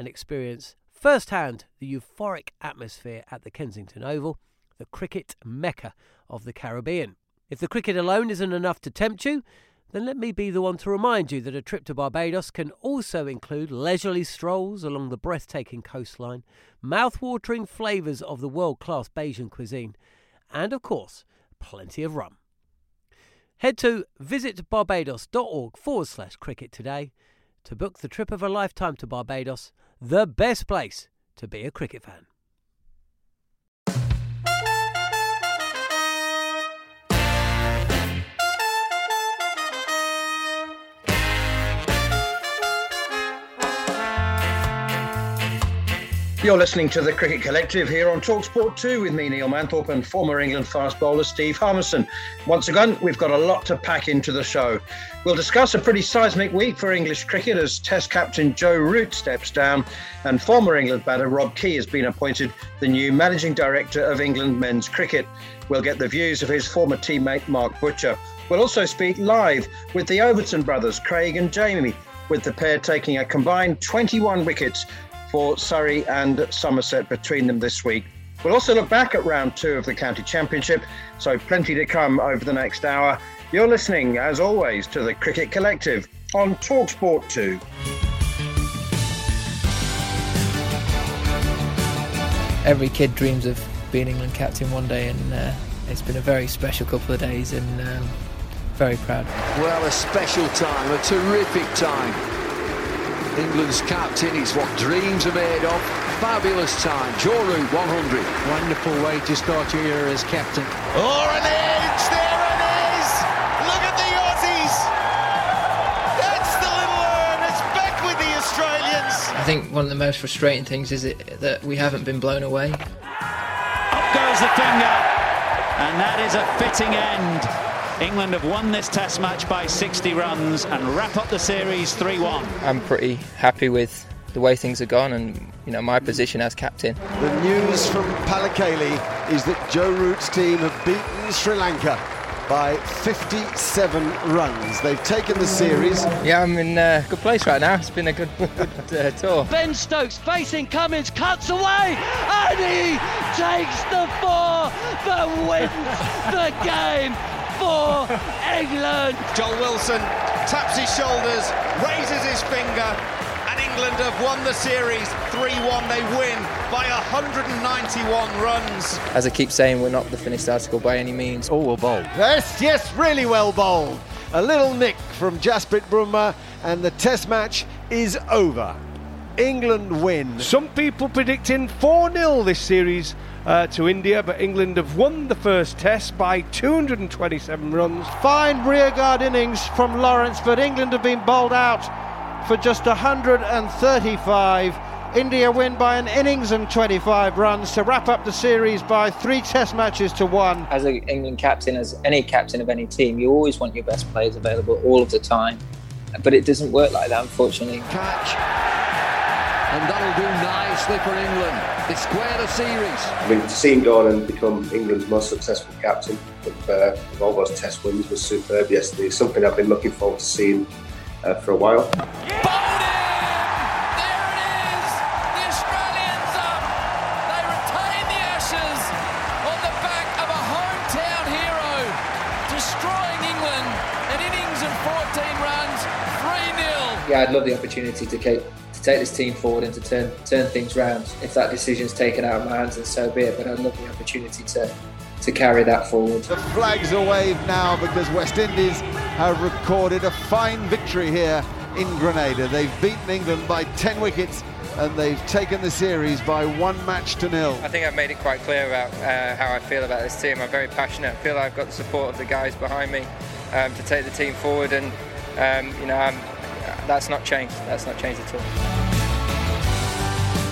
and experience firsthand the euphoric atmosphere at the Kensington Oval, the cricket mecca of the Caribbean. If the cricket alone isn't enough to tempt you, then let me be the one to remind you that a trip to Barbados can also include leisurely strolls along the breathtaking coastline, mouth-watering flavours of the world-class Bajan cuisine, and of course, plenty of rum. Head to visitbarbados.org forward slash cricket today to book the trip of a lifetime to Barbados, the best place to be a cricket fan. You're listening to the Cricket Collective here on Talksport 2 with me, Neil Manthorpe, and former England fast bowler Steve Harmison. Once again, we've got a lot to pack into the show. We'll discuss a pretty seismic week for English cricket as Test captain Joe Root steps down and former England batter Rob Key has been appointed the new managing director of England men's cricket. We'll get the views of his former teammate Mark Butcher. We'll also speak live with the Overton brothers, Craig and Jamie, with the pair taking a combined 21 wickets for Surrey and Somerset between them this week. We'll also look back at round two of the county championship, so plenty to come over the next hour. You're listening, as always, to the Cricket Collective on Talksport 2. Every kid dreams of being England captain one day, and uh, it's been a very special couple of days, and um, very proud. Well, a special time, a terrific time. England's captain. It's what dreams are made of. Fabulous time. Joe Root, 100. Wonderful way to start your year as captain. Oh, an edge! There it is! Look at the Aussies! That's the little urn. It's back with the Australians. I think one of the most frustrating things is it, that we haven't been blown away. Up goes the finger, and that is a fitting end. England have won this Test match by 60 runs and wrap up the series 3-1. I'm pretty happy with the way things have gone and you know my position as captain. The news from Pallekele is that Joe Root's team have beaten Sri Lanka by 57 runs. They've taken the series. Yeah, I'm in a good place right now. It's been a good, good uh, tour. Ben Stokes facing Cummins, cuts away, and he takes the four that wins the game for England. Joel Wilson taps his shoulders, raises his finger, and England have won the series 3-1. They win by 191 runs. As I keep saying, we're not the finished article by any means. Oh, well bowled. Yes, yes, really well bowled. A little nick from Jasprit Bumrah, and the Test match is over. England win. Some people predicting 4 0 this series uh, to India, but England have won the first test by 227 runs. Fine rearguard innings from Lawrence, but England have been bowled out for just 135. India win by an innings and 25 runs to wrap up the series by three test matches to one. As an England captain, as any captain of any team, you always want your best players available all of the time. But it doesn't work like that, unfortunately. Catch. And that'll do nicely for England. They square the series. I mean, to see him go on and become England's most successful captain of, uh, of all those Test wins was superb yesterday. It's something I've been looking forward to seeing uh, for a while. Yeah, I'd love the opportunity to take, to to take this team forward and to turn turn things round. If that decision's taken out of my hands, then so be it. But I'd love the opportunity to to carry that forward. The flags are waved now because West Indies have recorded a fine victory here in Grenada. They've beaten England by 10 wickets and they've taken the series by one match to nil. I think I've made it quite clear about uh, how I feel about this team. I'm very passionate. I feel I've got the support of the guys behind me um, to take the team forward, and um, you know I'm, that's not changed. That's not changed at all.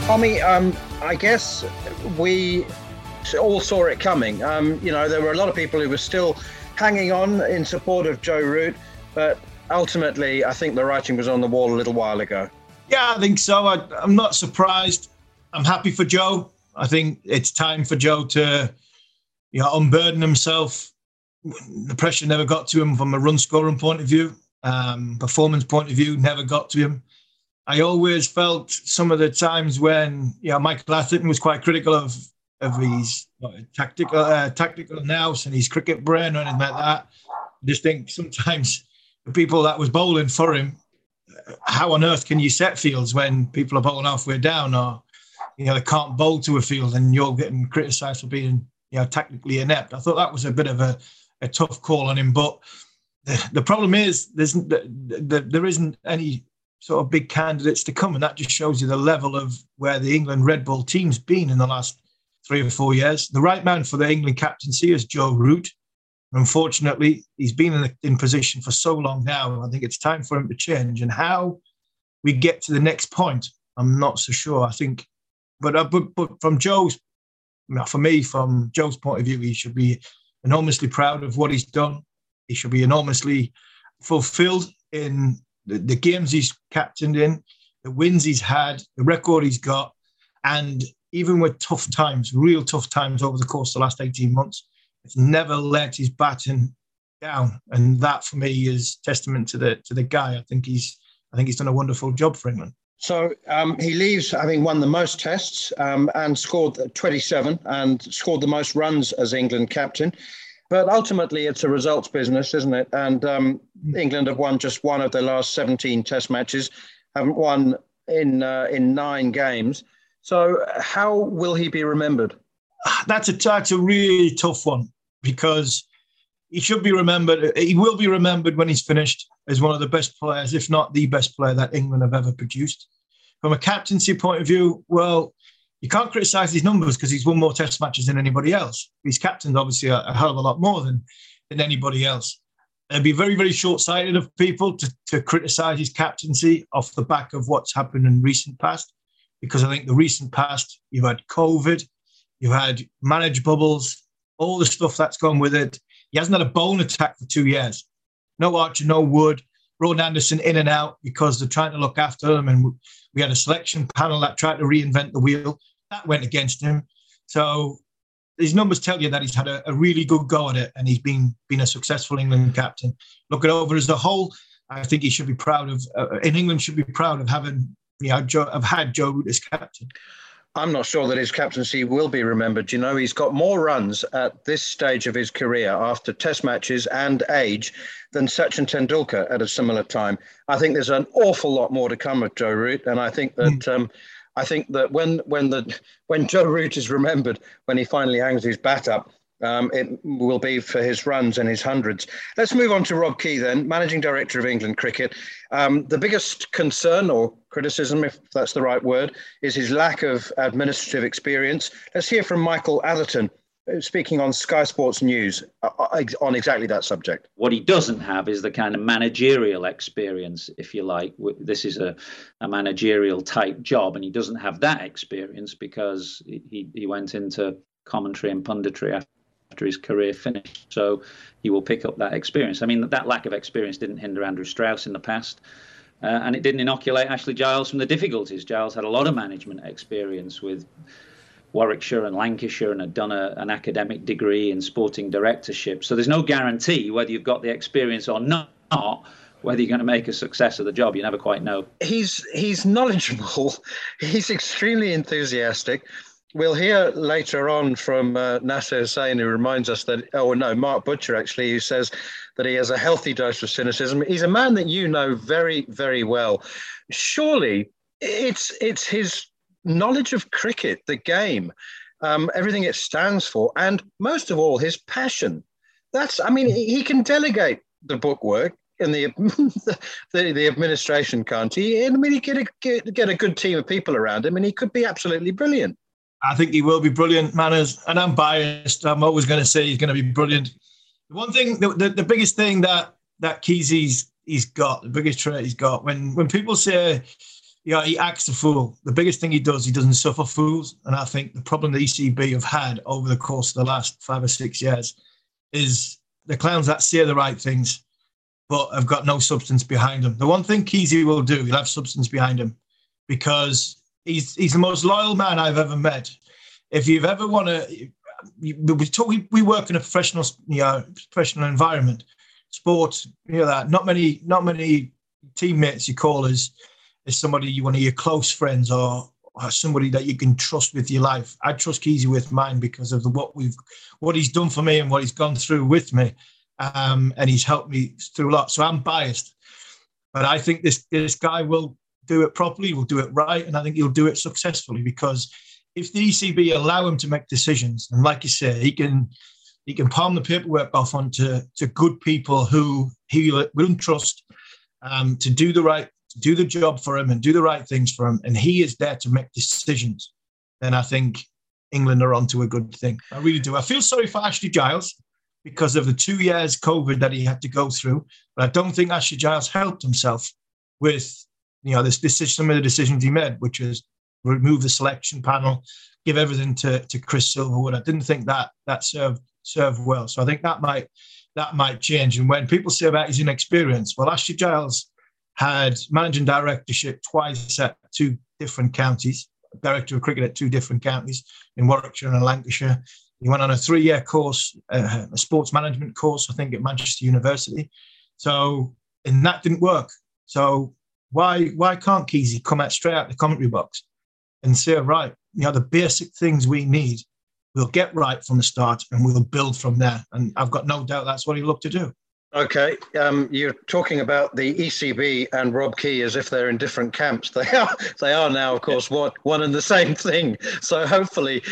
Tommy, um, I guess we all saw it coming. Um, you know, there were a lot of people who were still hanging on in support of Joe Root, but ultimately, I think the writing was on the wall a little while ago. Yeah, I think so. I, I'm not surprised. I'm happy for Joe. I think it's time for Joe to, you know, unburden himself. The pressure never got to him from a run scoring point of view, um, performance point of view, never got to him. I always felt some of the times when, you know, Michael Atherton was quite critical of of his tactical uh, tactical nous and his cricket brain or anything like that. I just think sometimes the people that was bowling for him how on earth can you set fields when people are bowling halfway down or you know they can't bowl to a field and you're getting criticised for being you know technically inept? I thought that was a bit of a, a tough call on him, but the, problem is there's the, the, there isn't any sort of big candidates to come, and that just shows you the level of where the England red ball team's been in the last three or four years. The right man for the England captaincy is Joe Root. Unfortunately, he's been in, in position for so long now. I think it's time for him to change. And how we get to the next point, I'm not so sure. I think, but uh, but, but from Joe's, for me, from Joe's point of view, he should be enormously proud of what he's done. He should be enormously fulfilled in the, the games he's captained in, the wins he's had, the record he's got, and even with tough times, real tough times over the course of the last 18 months, has never let his batting down, and that for me is testament to the to the guy. I think he's I think he's done a wonderful job for England. So um, he leaves having won the most tests um, and scored 27 and scored the most runs as England captain. But ultimately, it's a results business, isn't it? And um, England have won just one of their last 17 test matches, haven't won in uh, in nine games. So, how will he be remembered? That's a that's a really tough one because he should be remembered. He will be remembered when he's finished as one of the best players, if not the best player that England have ever produced. From a captaincy point of view, well, you can't criticise his numbers because he's won more Test matches than anybody else. He's captained obviously a, a hell of a lot more than than anybody else. It'd be very, very short-sighted of people to, to criticise his captaincy off the back of what's happened in recent past, because I think the recent past you've had COVID, you've had managed bubbles, all the stuff that's gone with it. He hasn't had a bone attack for two years. No Archer, no Wood. Broad and Anderson in and out because they're trying to look after him. And we had a selection panel that tried to reinvent the wheel. That went against him. So his numbers tell you that he's had a, a really good go at it and he's been, been a successful England captain. Look it over as a whole. I think he should be proud of, uh, in England, should be proud of having, you know, Joe, have had Joe Root as captain. I'm not sure that his captaincy will be remembered. You know, he's got more runs at this stage of his career after test matches and age than Sachin Tendulkar at a similar time. I think there's an awful lot more to come with Joe Root, and I think that mm. um, I think that when when the when Joe Root is remembered when he finally hangs his bat up, um, it will be for his runs and his hundreds. Let's move on to Rob Key then, Managing Director of England Cricket. Um, the biggest concern or criticism, if that's the right word, is his lack of administrative experience. Let's hear from Michael Atherton, uh, speaking on Sky Sports News uh, uh, on exactly that subject. What he doesn't have is the kind of managerial experience, if you like. This is a, a managerial type job, and he doesn't have that experience because he, he went into commentary and punditry after his career finished. So he will pick up that experience. I mean, that lack of experience didn't hinder Andrew Strauss in the past. Uh, and it didn't inoculate Ashley Giles from the difficulties. Giles had a lot of management experience with Warwickshire and Lancashire and had done a, an academic degree in sporting directorship. So there's no guarantee whether you've got the experience or not, whether you're going to make a success of the job. You never quite know. He's he's knowledgeable. He's extremely enthusiastic. We'll hear later on from uh, Nasser Hussain, who reminds us that, oh no, Mark Butcher actually, who says that he has a healthy dose of cynicism. He's a man that you know very, very well. Surely it's it's his knowledge of cricket, the game, um, everything it stands for, and most of all, his passion. That's, I mean, he can delegate the bookwork and the the, the administration, can't he? I mean, he get, get a good team of people around him, and he could be absolutely brilliant. I think he will be brilliant, Manners, and I'm biased. I'm always going to say he's going to be brilliant. The one thing, the, the, the biggest thing that that Keezy's he's got, the biggest trait he's got, when when people say yeah, he acts a fool. The biggest thing he does, he doesn't suffer fools. And I think the problem the ECB have had over the course of the last five or six years is the clowns that say the right things, but have got no substance behind them. The one thing Keezy will do, he'll have substance behind him because he's he's the most loyal man I've ever met. If you've ever want to, we talk, we, work in a professional, you know, professional environment, sports, you know that. Not many, not many teammates you call as as somebody you want to your close friends or, or, somebody that you can trust with your life. I trust Keezy with mine because of the, what we've what he's done for me and what he's gone through with me, um, and he's helped me through a lot. So I'm biased, but I think this this guy will do it properly. Will do it right, and I think he'll do it successfully because if the ECB allow him to make decisions, and like you say, he can he can palm the paperwork off onto to good people who he will trust um, to do the right do the job for him and do the right things for him, and he is there to make decisions, then I think England are onto a good thing. I really do. I feel sorry for Ashley Giles because of the two years COVID that he had to go through, but I don't think Ashley Giles helped himself with you know this decision, some of the decisions he made, which is remove the selection panel, give everything to, to Chris Silverwood. I didn't think that that served served well. So I think that might that might change. And when people say about his inexperience, well, Ashley Giles had managing directorship twice at two different counties, director of cricket at two different counties in Warwickshire and Lancashire. He went on a three year course, uh, a sports management course, I think, at Manchester University. So, and that didn't work. So, why why can't Keezy come out straight out the commentary box and say, right, you know, the basic things we need, we'll get right from the start and we'll build from there. And I've got no doubt that's what he looked to do. Okay, um, you're talking about the ECB and Rob Key as if they're in different camps. They are. They are now, of course, one, one and the same thing. So hopefully,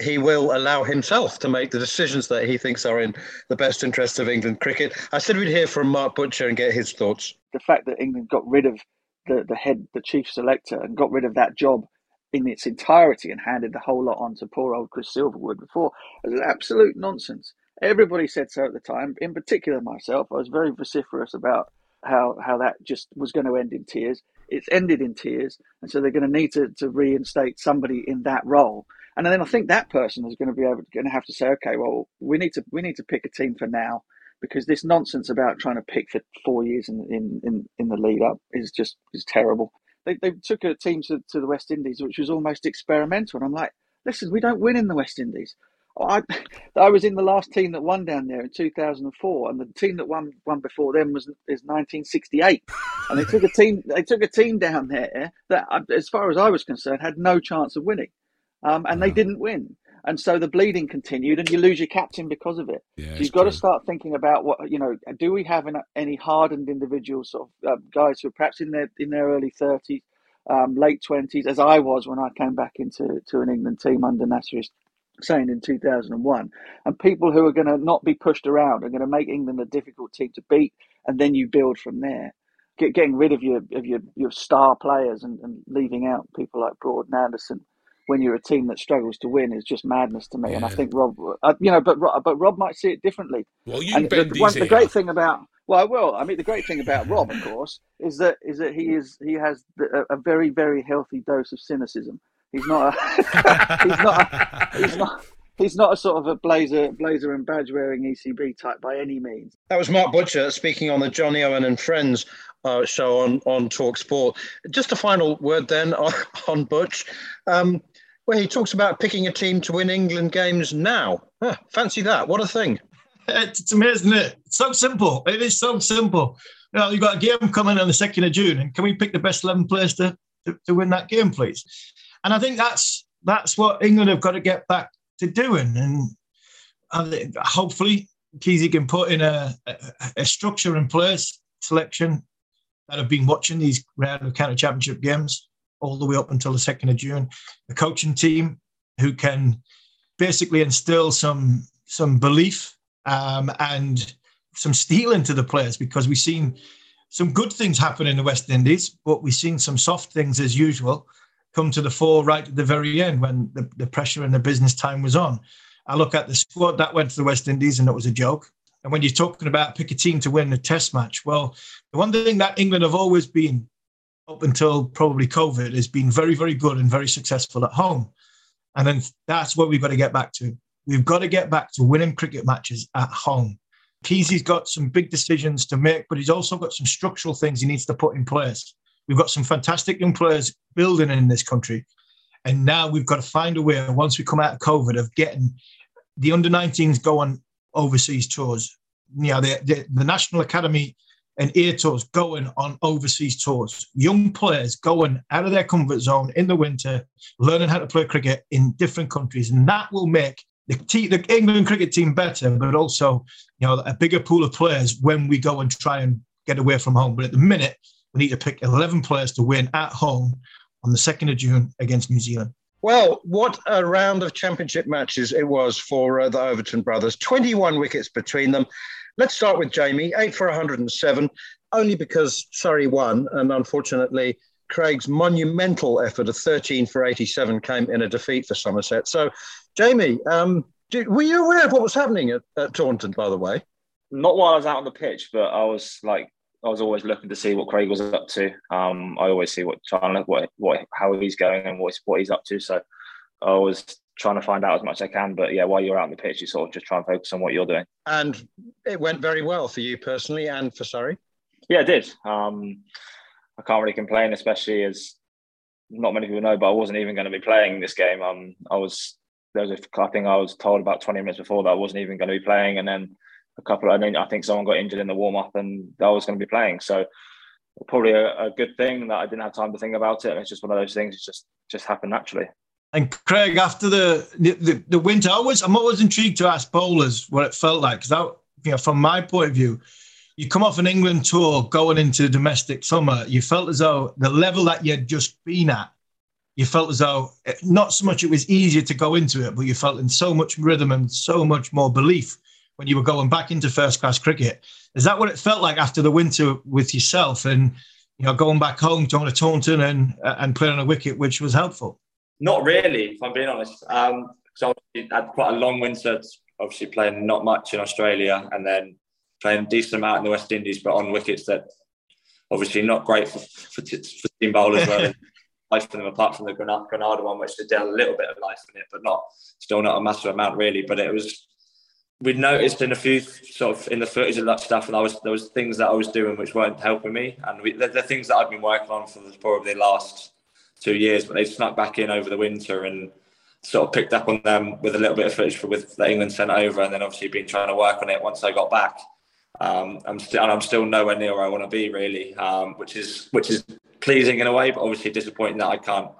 he will allow himself to make the decisions that he thinks are in the best interest of England cricket. I said we'd hear from Mark Butcher and get his thoughts. The fact that England got rid of the the head, the chief selector, and got rid of that job in its entirety and handed the whole lot on to poor old Chris Silverwood before was absolute nonsense. Everybody said so at the time, in particular myself. I was very vociferous about how, how that just was going to end in tears. It's ended in tears, and so they're going to need to, to reinstate somebody in that role. And then I think that person is going to be able going to have to say, okay, well, we need to we need to pick a team for now because this nonsense about trying to pick for four years in in, in, in the lead up is just is terrible. They, they took a team to, to the West Indies, which was almost experimental, and I'm like, listen, we don't win in the West Indies. I I was in the last team that won down there in 2004, and the team that won won before them was is 1968. And they took a team they took a team down there that, as far as I was concerned, had no chance of winning, um, and they didn't win. And so the bleeding continued, and you lose your captain because of it. Yeah, so you've got true. to start thinking about what you know. Do we have any hardened individuals, sort of uh, guys who are perhaps in their in their early 30s, um, late 20s, as I was when I came back into to an England team under Nasser Hussain in 2001, and people who are going to not be pushed around are going to make England a difficult team to beat, and then you build from there. Get, getting rid of your of your, your star players and, and leaving out people like Broad and Anderson when you're a team that struggles to win is just madness to me. Yeah. And I think Rob, uh, you know, but but Rob might see it differently. Well, you and the, one, the great thing about well, I will. I mean, the great thing about Rob, of course, is that is that he is he has a, a very very healthy dose of cynicism. He's not. A, he's not. A, he's not. He's not a sort of a blazer, blazer and badge wearing ECB type by any means. That was Mark Butcher speaking on the Johnny Owen and Friends uh, show on on Talk Sport. Just a final word then on, on Butch, um, where he talks about picking a team to win England games now. Huh, fancy that! What a thing! It's amazing, isn't it? It's so simple. It is so simple. You know, you've got a game coming on the second of June, and can we pick the best eleven players to, to, to win that game, please? And I think that's that's what England have got to get back to doing. And, and hopefully, Keezy can put in a, a, a, structure in place, selection that have been watching these round of county championship games all the way up until the 2nd of June. A coaching team who can basically instill some some belief um, and some steel into the players because we've seen some good things happen in the West Indies, but we've seen some soft things as usual come to the fore right at the very end when the, the pressure and the business time was on. I look at the squad that went to the West Indies and it was a joke. And when you're talking about pick a team to win a test match, well, the one thing that England have always been up until probably COVID has been very, very good and very successful at home. And then that's what we've got to get back to. We've got to get back to winning cricket matches at home. Keezy's got some big decisions to make, but he's also got some structural things he needs to put in place. We've got some fantastic young players building in this country. And now we've got to find a way, once we come out of COVID, of getting the under 19s going overseas tours. You know, the, the, the National Academy and ear tours going on overseas tours. Young players going out of their comfort zone in the winter, learning how to play cricket in different countries. And that will make the, te- the England cricket team better, but also, you know, a bigger pool of players when we go and try and get away from home. But at the minute, we need to pick 11 players to win at home on the 2nd of June against New Zealand. Well, what a round of championship matches it was for uh, the Overton brothers. 21 wickets between them. Let's start with Jamie, eight for 107, only because Surrey won. And unfortunately, Craig's monumental effort of 13 for 87 came in a defeat for Somerset. So, Jamie, um, did, were you aware of what was happening at, at Taunton, by the way? Not while I was out on the pitch, but I was like I was always looking to see what Craig was up to. Um, I always see what trying to what what how he's going and what he's, what he's up to. So I was trying to find out as much as I can. But yeah, while you're out on the pitch, you sort of just try and focus on what you're doing. And it went very well for you personally and for Surrey. Yeah, it did. Um, I can't really complain, especially as not many people know, but I wasn't even going to be playing this game. Um, I was there was a, I think I was told about 20 minutes before that I wasn't even going to be playing, and then a couple. I mean, I think someone got injured in the warm up, and I was going to be playing. So probably a, a, good thing that I didn't have time to think about it. And it's just one of those things. It just just happened naturally. And Craig, after the the, the winter, I was I'm always intrigued to ask bowlers what it felt like because that you know from my point of view. You come off an England tour going into domestic summer, you felt as though the level that you'd just been at, you felt as though eh, not so much it was easier to go into it, but you felt in so much rhythm and so much more belief when you were going back into first class cricket. Is that what it felt like after the winter with yourself and you know going back home to Taunton and and playing on a wicket, which was helpful? Not really, if I'm being honest. Um, so I had quite a long winter, obviously playing not much in Australia and then playing a decent amount in the West Indies, but on wickets that obviously not great for, for, for team bowlers. life for them apart from the Grenada one, which they did a little bit of life in it, but not still not a massive amount really. But it was we'd noticed in a few sort of in the footage of that stuff, and I was there was things that I was doing which weren't helping me, and we, the, the things that I've been working on for the, probably the last two years, but they snuck back in over the winter and sort of picked up on them with a little bit of footage for, with England sent over, and then obviously been trying to work on it once I got back. Um, I'm still and I'm still nowhere near where I want to be really, um, which is which is pleasing in a way, but obviously disappointing that I can't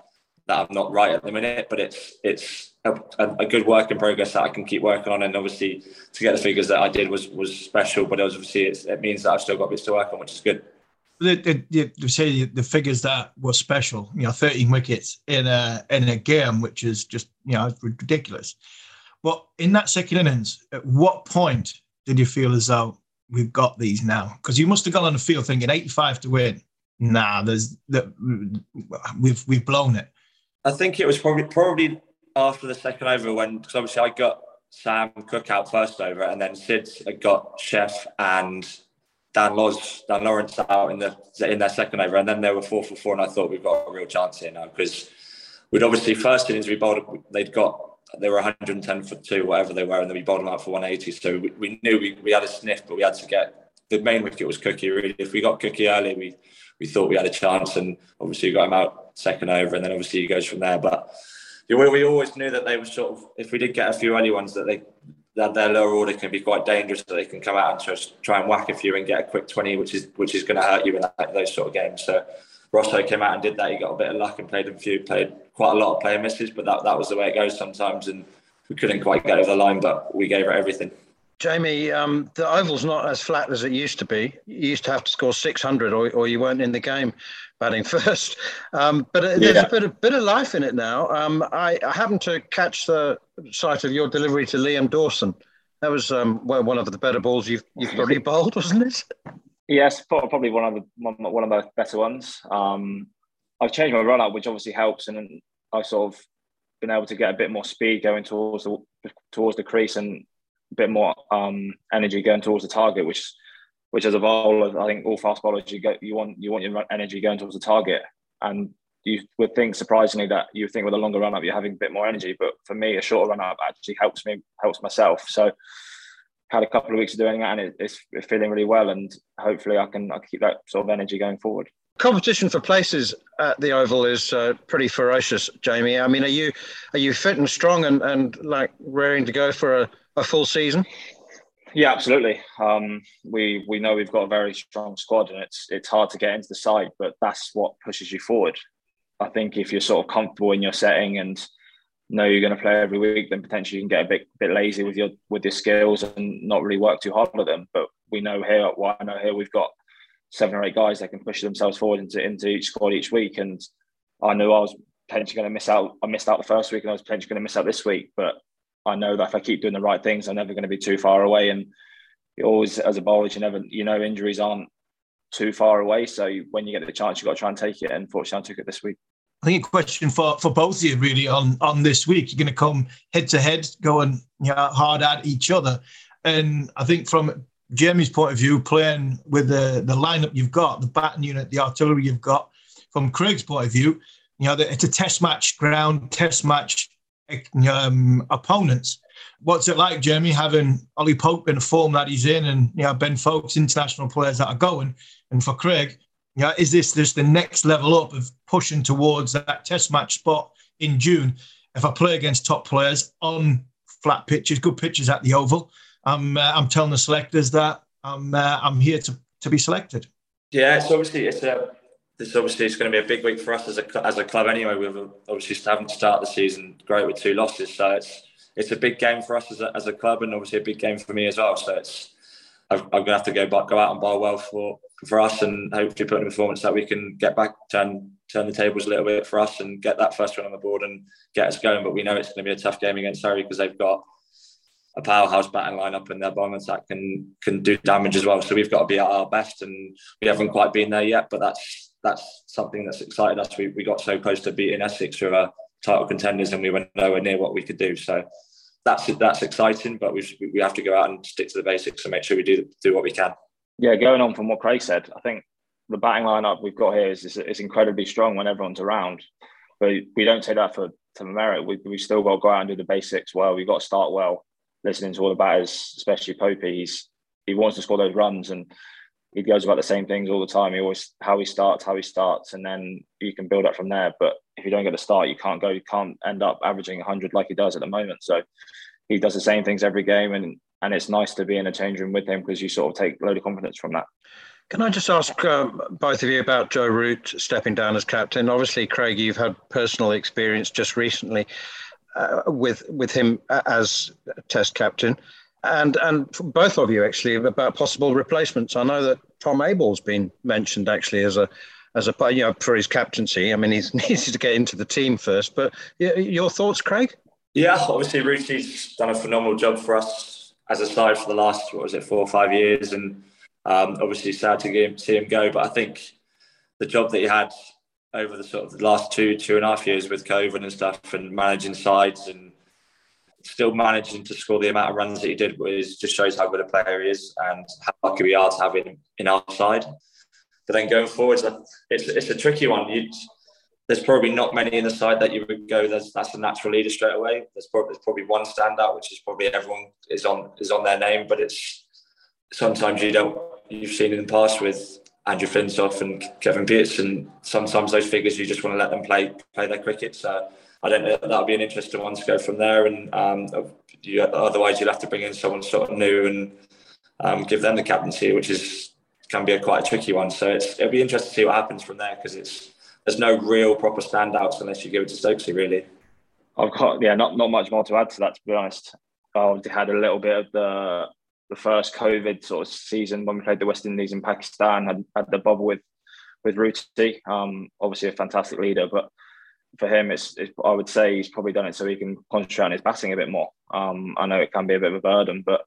that I'm not right at the minute. But it's it's a, a, good work in progress that I can keep working on. And obviously, to get the figures that I did was was special. But obviously, it means that I've still got bits to work on, which is good. The, the, the, say the figures that were special, you know, 13 wickets in a in a game, which is just you know ridiculous. But in that second innings, at what point did you feel as though we've got these now? Because you must have gone on the field thinking 85 to win. Nah, there's that we've we've blown it. I think it was probably probably after the second over when because obviously I got Sam Cook out first over, and then Sid got Chef and Dan Laws, Dan Lawrence out in the in their second over, and then they were four for four, and I thought we've got a real chance here now because we'd obviously first innings we bowled they'd got they were 110 for two, whatever they were, and then we bowled them out for 180. So we, we knew we, we had a sniff, but we had to get the main wicket was Cookie. Really, if we got Cookie early, we we thought we had a chance, and obviously we got him out second over, and then obviously he goes from there, but we, we always knew that they were sort of, if we did get a few early ones, that they that their lower order can be quite dangerous. So they can come out and just try and whack a few and get a quick twenty, which is which is going to hurt you in that, those sort of games. So Rosso came out and did that. He got a bit of luck and played a few, played quite a lot of player misses, but that that was the way it goes sometimes. And we couldn't quite get over the line, but we gave it everything. Jamie, um, the oval's not as flat as it used to be. You used to have to score 600 or, or you weren't in the game. batting first. Um, but uh, there's a bit of, bit of life in it now. Um, I, I, happened to catch the sight of your delivery to Liam Dawson. That was um, well, one of the better balls you've, you've probably bowled, wasn't it? Yes, probably one of the one, one of the better ones. Um, I've changed my run up, which obviously helps, and I've sort of been able to get a bit more speed going towards the towards the crease and bit more um, energy going towards the target, which which as a bowler, I think all fast bowlers you you want you want your energy going towards the target, and you would think surprisingly that you think with a longer run up you're having a bit more energy, but for me a shorter run up actually helps me helps myself. So had a couple of weeks of doing that and it, it's, feeling really well, and hopefully I can I keep that sort of energy going forward competition for places at the Oval is uh, pretty ferocious, Jamie. I mean, are you are you fit and strong and, and like raring to go for a, a full season? Yeah, absolutely. Um, we we know we've got a very strong squad, and it's it's hard to get into the side, but that's what pushes you forward. I think if you're sort of comfortable in your setting and know you're going to play every week, then potentially you can get a bit bit lazy with your with your skills and not really work too hard at them. But we know here, well, I know here we've got seven or eight guys that can push themselves forward into into each squad each week. And I knew I was potentially going to miss out. I missed out the first week, and I was potentially going to miss out this week. But I know that if I keep doing the right things, I'm never going to be too far away. And always, as a bowler, you never, you know, injuries aren't too far away. So when you get the chance, you've got to try and take it. And fortunately, I took it this week. I think a question for, for both of you really on, on this week. You're going to come head to head, going you know, hard at each other. And I think from Jamie's point of view, playing with the, the lineup you've got, the batting unit, the artillery you've got, from Craig's point of view, you know, it's a test match ground, test match um, opponents. What's it like, Jeremy, having Ollie Pope in the form that he's in and, you know, Ben Foakes, international players that are going? And for Craig, you know, is this just the next level up of pushing towards that test match spot in June? If I play against top players on flat pitches, good pitches at the Oval, I'm uh, I'm telling the selectors that I'm uh, I'm here to to be selected. Yeah, it's obviously it's a this obviously it's going to be a big week for us as a as a club anyway. We've obviously haven't started the season great with two losses, so it's it's a big game for us as a, as a club and obviously a big game for me as well. So it's I'm, going to have to go back, go out and bowl well for for us and hopefully put in a performance that we can get back turn turn the tables a little bit for us and get that first one on the board and get us going. But we know it's going to be a tough game against Surrey because they've got a powerhouse batting lineup and their bowling attack can can do damage as well. So we've got to be at our best, and we haven't quite been there yet. But that's that's something that's excited us. We, we got so close to beating Essex, who are title contenders, and we were nowhere near what we could do. So that's that's exciting. But we we have to go out and stick to the basics and make sure we do do what we can. Yeah, going on from what Craig said, I think the batting lineup we've got here is, is, is incredibly strong when everyone's around. But we don't take that for to merit. We we still got to go out and do the basics well. We've got to start well listening to all the batters, especially Popey, he's he wants to score those runs and he goes about the same things all the time. He always how he starts, how he starts, and then you can build up from there. But if you don't get the start, you can't go. You can't end up averaging 100 like he does at the moment. So he does the same things every game, and and it's nice to be in a change room with him because you sort of take a load of confidence from that. Can I just ask um, both of you about Joe Root stepping down as captain? Obviously, Craig, you've had personal experience just recently uh, with with him as Test captain, and and both of you actually about possible replacements. I know that Tom Abell's been mentioned actually as a as a you know for his captaincy. I mean, he needs to get into the team first. But your thoughts, Craig? Yeah, obviously Ruthie's done a phenomenal job for us as a side for the last what was it four or five years, and um, obviously sad to see him go. But I think the job that he had over the sort of the last two two and a half years with COVID and stuff, and managing sides and still managing to score the amount of runs that he did was just shows how good a player he is and how lucky we are to have him in our side. But then going forward, it's it's a tricky one. You'd, there's probably not many in the side that you would go. There's that's a natural leader straight away. There's probably, there's probably one standout, which is probably everyone is on is on their name. But it's sometimes you don't. You've seen in the past with Andrew Flintoff and Kevin Pietersen. Sometimes those figures you just want to let them play play their cricket. So I don't know. That'll be an interesting one to go from there. And um, you, otherwise, you'll have to bring in someone sort of new and um, give them the captaincy, which is can be a quite a tricky one. So it'll be interesting to see what happens from there because it's there's no real proper standouts unless you give it to Stokesy, really. I've got yeah, not not much more to add to that. To be honest, I've had a little bit of the the first COVID sort of season when we played the West Indies in Pakistan, had, had the bubble with with Rooty. Um, obviously a fantastic leader, but for him, it's, it's, I would say he's probably done it so he can concentrate on his batting a bit more. Um, I know it can be a bit of a burden, but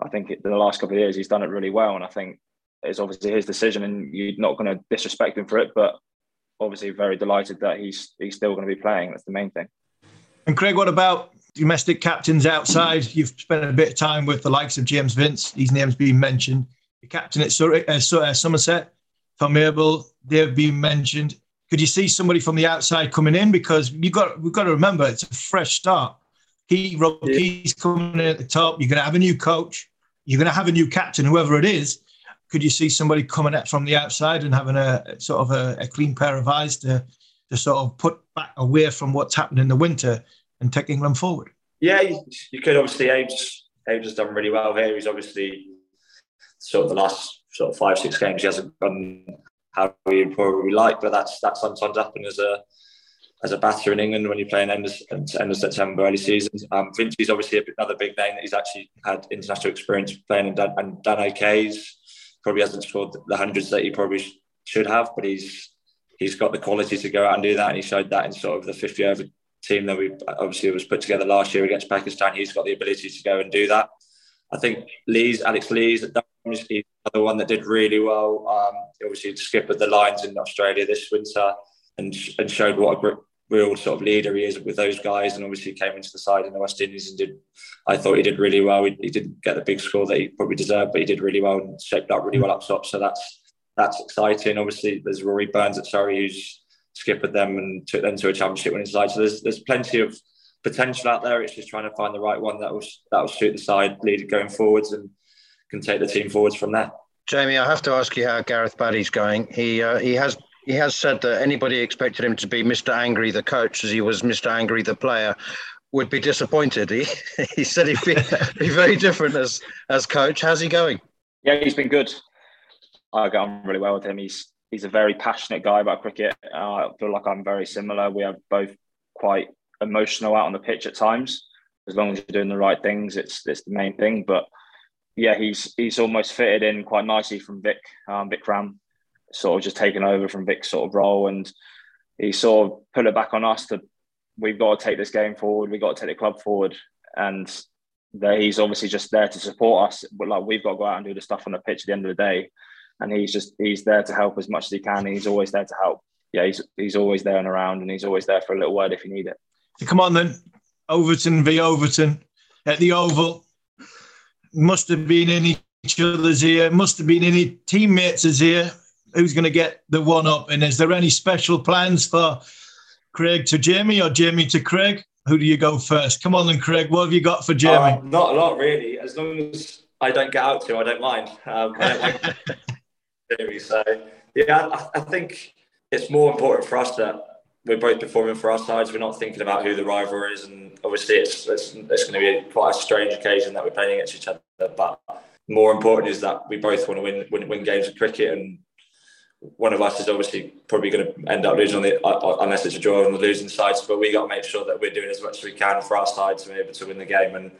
I think in the last couple of years he's done it really well, and I think it's obviously his decision, and you're not going to disrespect him for it. But obviously, very delighted that he's he's still going to be playing. That's the main thing. And Craig, what about domestic captains outside? You've spent a bit of time with the likes of James Vince. These names being mentioned. The captain at Surrey, uh, uh Somerset, Tom Abell, they've been mentioned. Could you see somebody from the outside coming in? Because you got we've got to remember it's a fresh start. He Rob yeah. Key's coming in at the top. You're going to have a new coach. You're going to have a new captain, whoever it is. Could you see somebody coming out from the outside and having a sort of a, a clean pair of eyes to to sort of put back away from what's happened in the winter and take England forward? Yeah, you, you could obviously Abe's Abe's has done really well here. He's obviously sort of the last sort of five six games he hasn't done how we probably like, but that's that sometimes happens as a as a batter in England when you play in end of, end of September, early season. Um, Vincey's obviously another big name that he's actually had international experience playing, and Dan, and O'Kay's probably hasn't scored the hundreds that he probably should have, but he's he's got the quality to go out and do that, and he showed that in sort of the 50 over team that we obviously was put together last year against Pakistan. He's got the ability to go and do that. I think Lees, Alex Lees, he's the one that did really well. Um, obviously, skippered the Lions in Australia this winter and and showed what a real sort of leader he is with those guys. And obviously, came into the side in the West Indies and did. I thought he did really well. He, he didn't get the big score that he probably deserved, but he did really well and shaped up really well up top. So that's that's exciting. Obviously, there's Rory Burns at Surrey who's skippered them and took them to a championship winning side. So there's there's plenty of potential out there. It's just trying to find the right one that will that will suit the side, leader going forwards, and can take the team forwards from there. Jamie, I have to ask you how Gareth Batty's going. He uh, he has he has said that anybody expected him to be Mr. Angry, the coach, as he was Mr. Angry, the player, would be disappointed. He he said he'd be, be very different as as coach. How's he going? Yeah, he's been good. I get on really well with him. He's he's a very passionate guy about cricket. Uh, I feel like I'm very similar. We are both quite emotional out on the pitch at times. As long as you're doing the right things, it's it's the main thing. But yeah, he's he's almost fitted in quite nicely from Vic um, Vikram, sort of just taken over from Vic's sort of role, and he sort of put it back on us to we've got to take this game forward, we've got to take the club forward, and he's obviously just there to support us. But like we've got to go out and do the stuff on the pitch at the end of the day, and he's just he's there to help as much as he can. He's always there to help. Yeah, he's he's always there and around, and he's always there for a little word if you need it. Come on then, Overton v Overton at the Oval must have been in each other's ear, must have been in his teammates' ear. Who's going to get the one up? And is there any special plans for Craig to Jamie or Jamie to Craig? Who do you go first? Come on then, Craig. What have you got for Jamie? Uh, not a lot, really. As long as I don't get out to, I don't mind. Um, I don't like Jamie. So, yeah, I, I think it's more important for us that we're both performing for our sides. We're not thinking about who the rival is, and obviously it's it's, it's going to be quite a strange occasion that we're playing against each other. But more important is that we both want to win win, win games of cricket, and one of us is obviously probably going to end up losing on the unless it's a draw on the losing side. But we got to make sure that we're doing as much as we can for our side to be able to win the game. And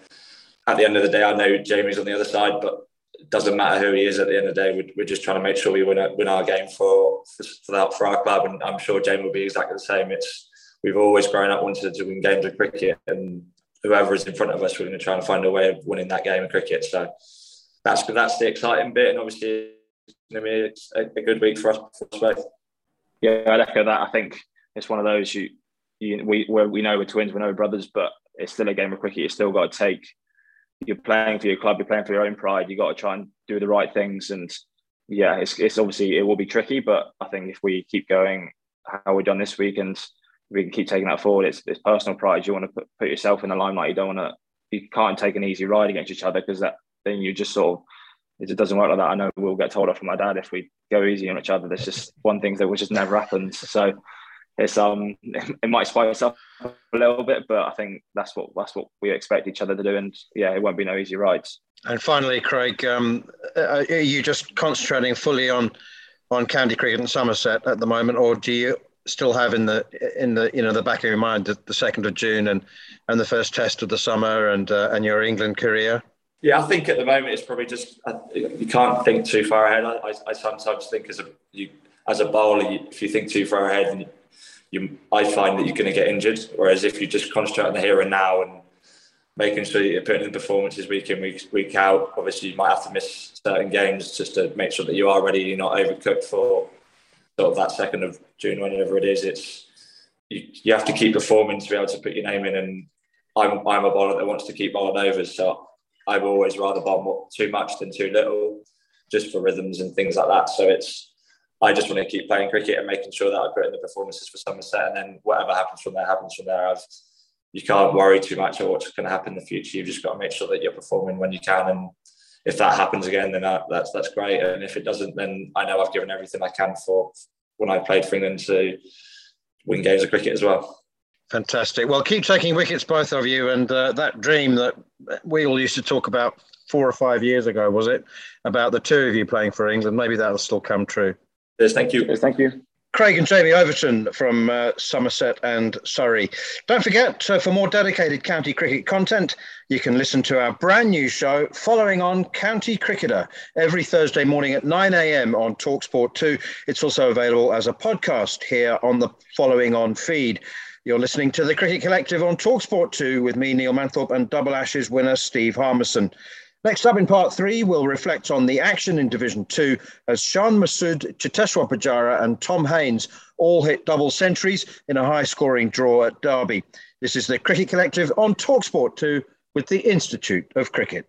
at the end of the day, I know Jamie's on the other side, but doesn't matter who he is at the end of the day. We're, we're just trying to make sure we win, win our game for for, that, for our club, and I'm sure Jamie will be exactly the same. It's we've always grown up wanted to win games of cricket, and whoever is in front of us, we're going to try and find a way of winning that game of cricket. So that's that's the exciting bit, and obviously it's a, a good week for us, for us both. Yeah, I'd echo that. I think it's one of those you, you we we know we're twins, we know we're brothers, but it's still a game of cricket. You still got to take you're playing for your club, you're playing for your own pride. You got to try and do the right things. And yeah, it's, it's obviously it will be tricky, but I think if we keep going how we've done this week and we can keep taking that forward, it's, it's personal pride. You want to put, put yourself in the limelight. You don't want to. You can't take an easy ride against each other because that then you just sort of it doesn't work like that. I know we'll get told off from my dad if we go easy on each other. There's just one thing that which just never happens. So it's um it might spice up a little bit, but I think that's what that's what we expect each other to do, and yeah, it won't be no easy rides. And finally, Craig, um, are you just concentrating fully on on county cricket in Somerset at the moment, or do you still have in the in the you know the back of your mind the second of June and and the first test of the summer and uh, and your England career? Yeah, I think at the moment it's probably just uh, you can't think too far ahead. I, I, I sometimes think as a you as a bowler, if you think too far ahead, and you, I find that you're going to get injured. Whereas if you just concentrate on the here and now and making sure you're putting in performances week in, week, week out, obviously you might have to miss certain games just to make sure that you are ready, you're not overcooked for sort of that second of June, whenever it is. It's you, you have to keep performing to be able to put your name in. And I'm, I'm a bowler that wants to keep bowling overs. So I would always rather bowl too much than too little, just for rhythms and things like that. So it's I just want to keep playing cricket and making sure that I put in the performances for Somerset, and then whatever happens from there happens from there. I've you can't worry too much about what's going to happen in the future. You've just got to make sure that you're performing when you can, and if that happens again, then that, that's that's great. And if it doesn't, then I know I've given everything I can for when I played for England to win games of cricket as well. Fantastic. Well, keep taking wickets, both of you. And uh, that dream that we all used to talk about four or five years ago, was it? About the two of you playing for England. Maybe that'll still come true. Yes, thank you. Yes, thank you. Craig and Jamie Overton from uh, Somerset and Surrey. Don't forget, uh, for more dedicated county cricket content, you can listen to our brand new show, Following On County Cricketer, every Thursday morning at 9 a.m. on Talksport 2. It's also available as a podcast here on the Following On feed. You're listening to the Cricket Collective on Talksport 2 with me, Neil Manthorp, and Double Ashes winner Steve Harmison. Next up in part three, we'll reflect on the action in Division Two as Shan Masood, Cheteshwar Pujara, and Tom Haines all hit double centuries in a high scoring draw at Derby. This is the Cricket Collective on Talksport 2 with the Institute of Cricket.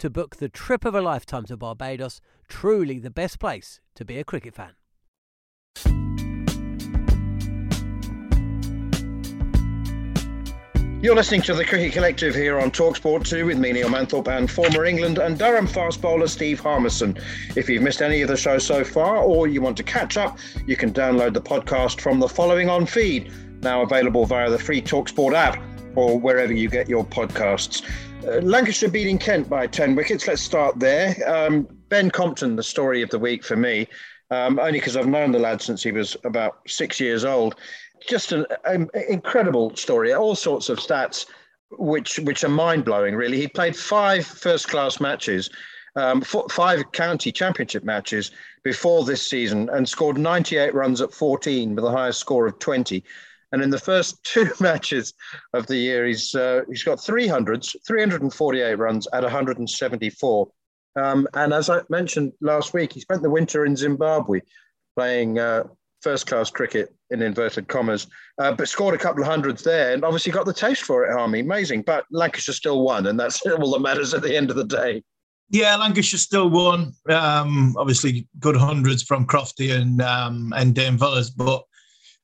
to book the trip of a lifetime to Barbados, truly the best place to be a cricket fan. You're listening to the Cricket Collective here on Talksport 2 with me, Neil Manthorp, and former England and Durham fast bowler Steve Harmison. If you've missed any of the show so far or you want to catch up, you can download the podcast from the following on feed, now available via the free Talksport app or wherever you get your podcasts. Uh, Lancashire beating Kent by 10 wickets. Let's start there. Um, ben Compton, the story of the week for me, um, only because I've known the lad since he was about six years old just an, incredible story. All sorts of stats, which which are mind blowing. Really, he played five first class matches, um, five county championship matches before this season, and scored 98 runs at 14 with a highest score of 20. And in the first two matches of the year, he's uh, he's got 300s, 348 runs at 174. Um, and as I mentioned last week, he spent the winter in Zimbabwe playing uh, first class cricket in inverted commas, uh, but scored a couple of hundreds there and obviously got the taste for it, Harmy. Amazing. But Lancashire still won, and that's all that matters at the end of the day. Yeah, Lancashire still won. Um, obviously, good hundreds from Crofty and um, and Dane Vilas, but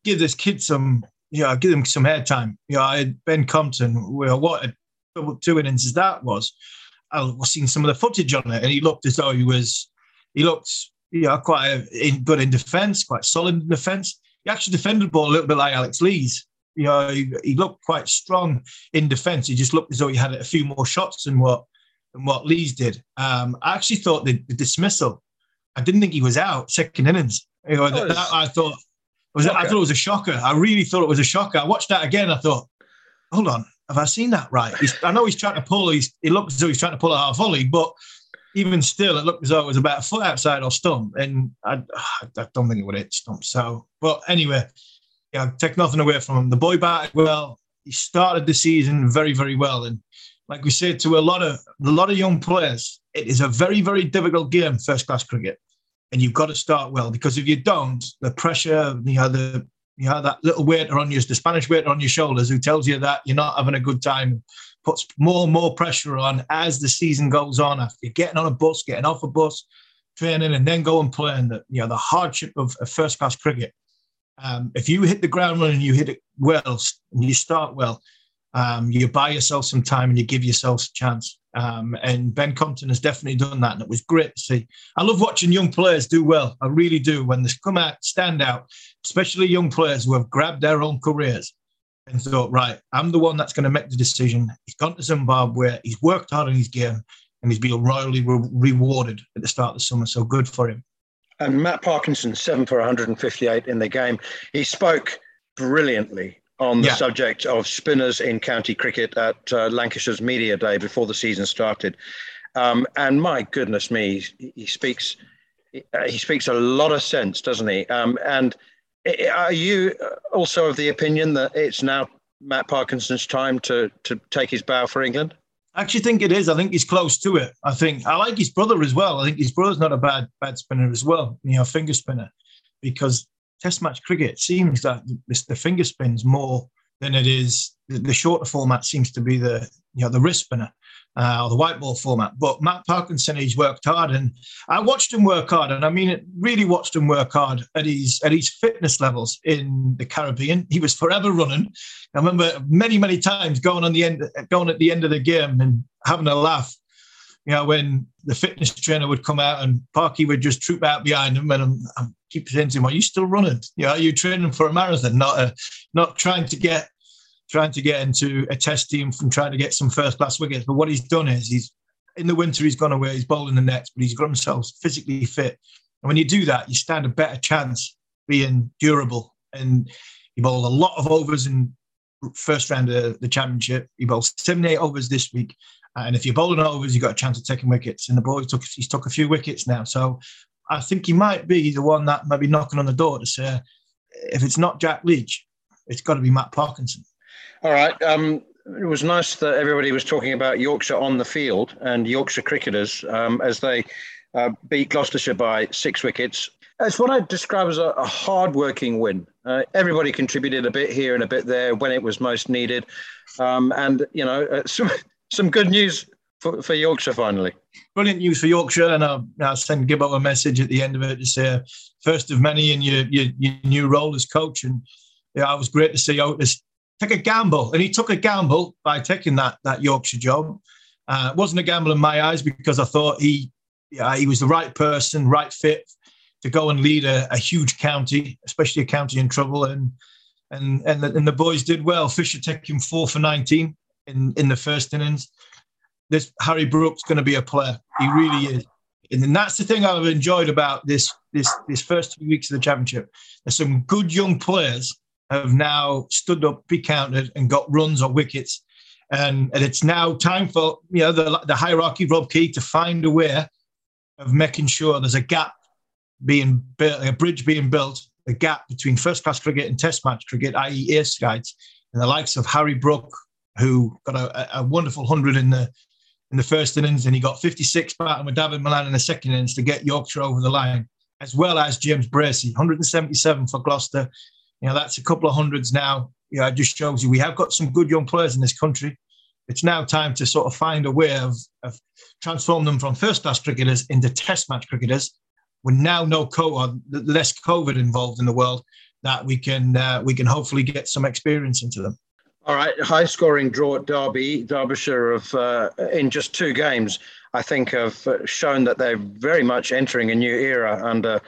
give this kid some, you know, give him some airtime. You know, I had Ben Compton, well, what a two innings as that was. I was seeing some of the footage on it, and he looked as though he was, he looked, you know, quite in, good in defence, quite solid in defence. He actually defended the ball a little bit like Alex Lees. You know, he, he looked quite strong in defence. He just looked as though he had a few more shots than what than what Lees did. Um, I actually thought the, the, dismissal. I didn't think he was out second innings. You know, that, that, I thought was I thought it was a shocker. I really thought it was a shocker. I watched that again. I thought, hold on, have I seen that right? He's, I know he's trying to pull. He's, he looks as though he's trying to pull a half volley, but even still, it looked as though it was about a foot outside or stump, and I, I don't think it would hit stump. So, but anyway, yeah, take nothing away from him. The boy batted well. He started the season very, very well, and like we said to a lot of a lot of young players, it is a very, very difficult game, first class cricket, and you've got to start well because if you don't, the pressure, you know, the you have that little waiter on you, the Spanish waiter on your shoulders who tells you that you're not having a good time, puts more and more pressure on as the season goes on. After you're getting on a bus, getting off a bus, training, and then go and play, and the, you know the hardship of, of first class cricket. Um, if you hit the ground running, you hit it well, and you start well, um, you buy yourself some time and you give yourself a chance. Um, and Ben Compton has definitely done that, and it was great to see. I love watching young players do well. I really do. When they come out, stand out, especially young players who have grabbed their own careers and thought, right, I'm the one that's going to make the decision. He's gone to Zimbabwe. He's worked hard in his game, and he's been royally re- rewarded at the start of the summer. So good for him. And Matt Parkinson, seven for 158 in the game. He spoke brilliantly on the yeah. subject of spinners in county cricket at uh, Lancashire's media day before the season started. Um, and my goodness me, he, he speaks he speaks a lot of sense, doesn't he? Um, and are you also of the opinion that it's now Matt Parkinson's time to to take his bow for England? I actually think it is. I think he's close to it. I think I like his brother as well. I think his brother's not a bad bad spinner as well, you know, finger spinner, because Test match cricket seems that the finger spins more than it is the shorter format seems to be the you know the wrist spinner uh, or the white ball format. But Matt Parkinson, he's worked hard, and I watched him work hard, and I mean, it really watched him work hard at his at his fitness levels in the Caribbean. He was forever running. I remember many many times going on the end, going at the end of the game and having a laugh you know, when the fitness trainer would come out and Parky would just troop out behind him, and I'm, I'm keep saying to him, "Are you still running? You know, are you training for a marathon, not a, not trying to get trying to get into a test team from trying to get some first class wickets?" But what he's done is he's in the winter he's gone away, he's bowling the nets, but he's got himself physically fit. And when you do that, you stand a better chance being durable. And he bowled a lot of overs in first round of the championship. He bowled 78 overs this week. And if you're bowling overs, you've got a chance of taking wickets. And the boy took he's took a few wickets now. So I think he might be the one that might be knocking on the door to say, if it's not Jack Leach, it's got to be Matt Parkinson. All right. Um, it was nice that everybody was talking about Yorkshire on the field and Yorkshire cricketers um, as they uh, beat Gloucestershire by six wickets. It's what I describe as a, a hard-working win. Uh, everybody contributed a bit here and a bit there when it was most needed, um, and you know, uh, some good news for, for Yorkshire finally. Brilliant news for Yorkshire, and I'll, I'll send Gibbo a message at the end of it to say first of many in your, your, your new role as coach. And yeah, it was great to see Ottis take a gamble, and he took a gamble by taking that that Yorkshire job. Uh, it wasn't a gamble in my eyes because I thought he yeah, he was the right person, right fit to go and lead a, a huge county, especially a county in trouble. And and and the, and the boys did well. Fisher taking four for nineteen in in the first innings this Harry Brook's going to be a player. He really is. And that's the thing I've enjoyed about this this this first two weeks of the championship. There's some good young players have now stood up, be counted, and got runs or wickets. And, and it's now time for you know the, the hierarchy, Rob Key, to find a way of making sure there's a gap being built, a bridge being built, a gap between first class cricket and test match cricket, i.e., air sides, and the likes of Harry Brook, who got a, a wonderful hundred in the in the first innings, and he got 56 batting with David Malan in the second innings to get Yorkshire over the line, as well as James Bracey, 177 for Gloucester. You know, that's a couple of hundreds now. You know, it just shows you we have got some good young players in this country. It's now time to sort of find a way of, of transform them from first class cricketers into test match cricketers. With now no COVID, less COVID involved in the world, that we can uh, we can hopefully get some experience into them. All right, high scoring draw at Derby. Derbyshire have uh, in just two games, I think, have uh, shown that they're very much entering a new era under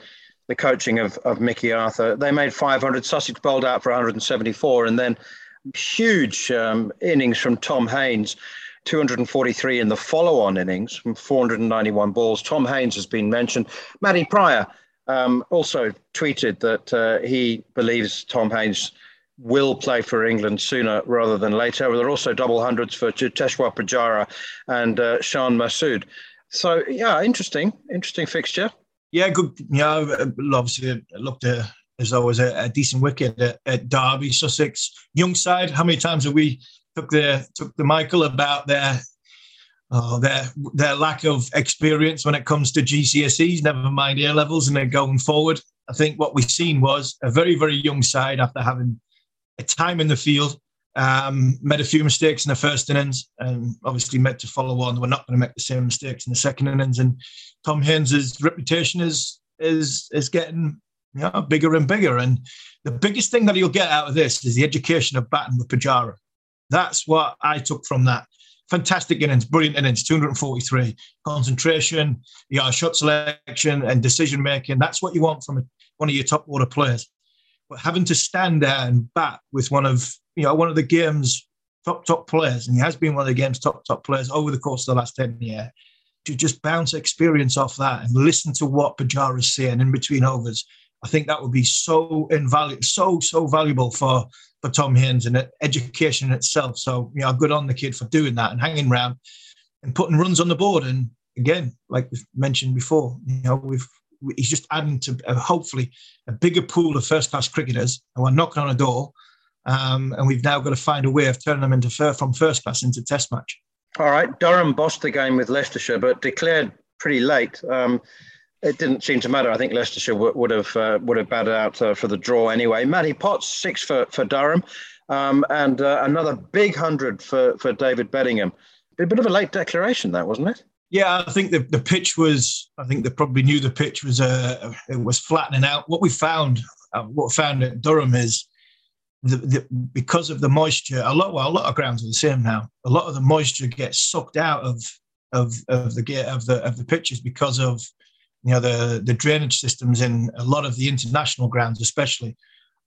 the coaching of, of Mickey Arthur. They made 500. Sussex bowled out for 174, and then huge um, innings from Tom Haines. 243 in the follow-on innings from 491 balls. Tom Haines has been mentioned. Matty Prior um, also tweeted that uh, he believes Tom Haines will play for England sooner rather than later. There are also double hundreds for Cheteshwar Pujara and uh, Masood. So, yeah, interesting, interesting fixture. Yeah, good. Yeah, obviously, it looked uh, as though it was a, a decent wicket at, at, Derby, Sussex. Young side, how many times have we took the took the Michael about their oh, their their lack of experience when it comes to GCSEs, never mind A levels, and they're going forward. I think what we've seen was a very very young side after having a time in the field. Um, made a few mistakes in the first innings, and obviously meant to follow on. We're not going to make the same mistakes in the second innings. And Tom Haines's reputation is is is getting you know, bigger and bigger. And the biggest thing that you'll get out of this is the education of batting with Pujara. That's what I took from that. Fantastic innings, brilliant innings, 243. Concentration, you know, shot selection and decision making. That's what you want from one of your top order players. Having to stand there and bat with one of you know one of the game's top top players, and he has been one of the game's top top players over the course of the last ten years, to just bounce experience off that and listen to what Pujara's saying in between overs. I think that would be so invaluable, so so valuable for for Tom Haines and education itself. So you know, good on the kid for doing that and hanging around and putting runs on the board. And again, like we've mentioned before, you know, we've he's just adding to uh, hopefully a bigger pool of first class cricketers who are knocking on a door. Um, and we've now got to find a way of turning them into from first class into test match. All right, Durham bossed the game with Leicestershire, but declared pretty late. Um, it didn't seem to matter. I think Leicestershire w- would have uh, would have batted out uh, for the draw anyway. Matty Potts six for for Durham, um, and uh, another big hundred for for David Bedingham. A bit of a late declaration, that wasn't it? Yeah, I think the, the pitch was. I think they probably knew the pitch was uh, it was flattening out. What we found, uh, what we found at Durham is the, the, because of the moisture. A lot, well, a lot of grounds are the same now. A lot of the moisture gets sucked out of of of the gear of the of the pitches because of you know the the drainage systems in a lot of the international grounds, especially.